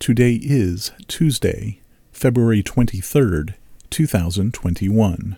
Today is Tuesday, February 23rd, 2021.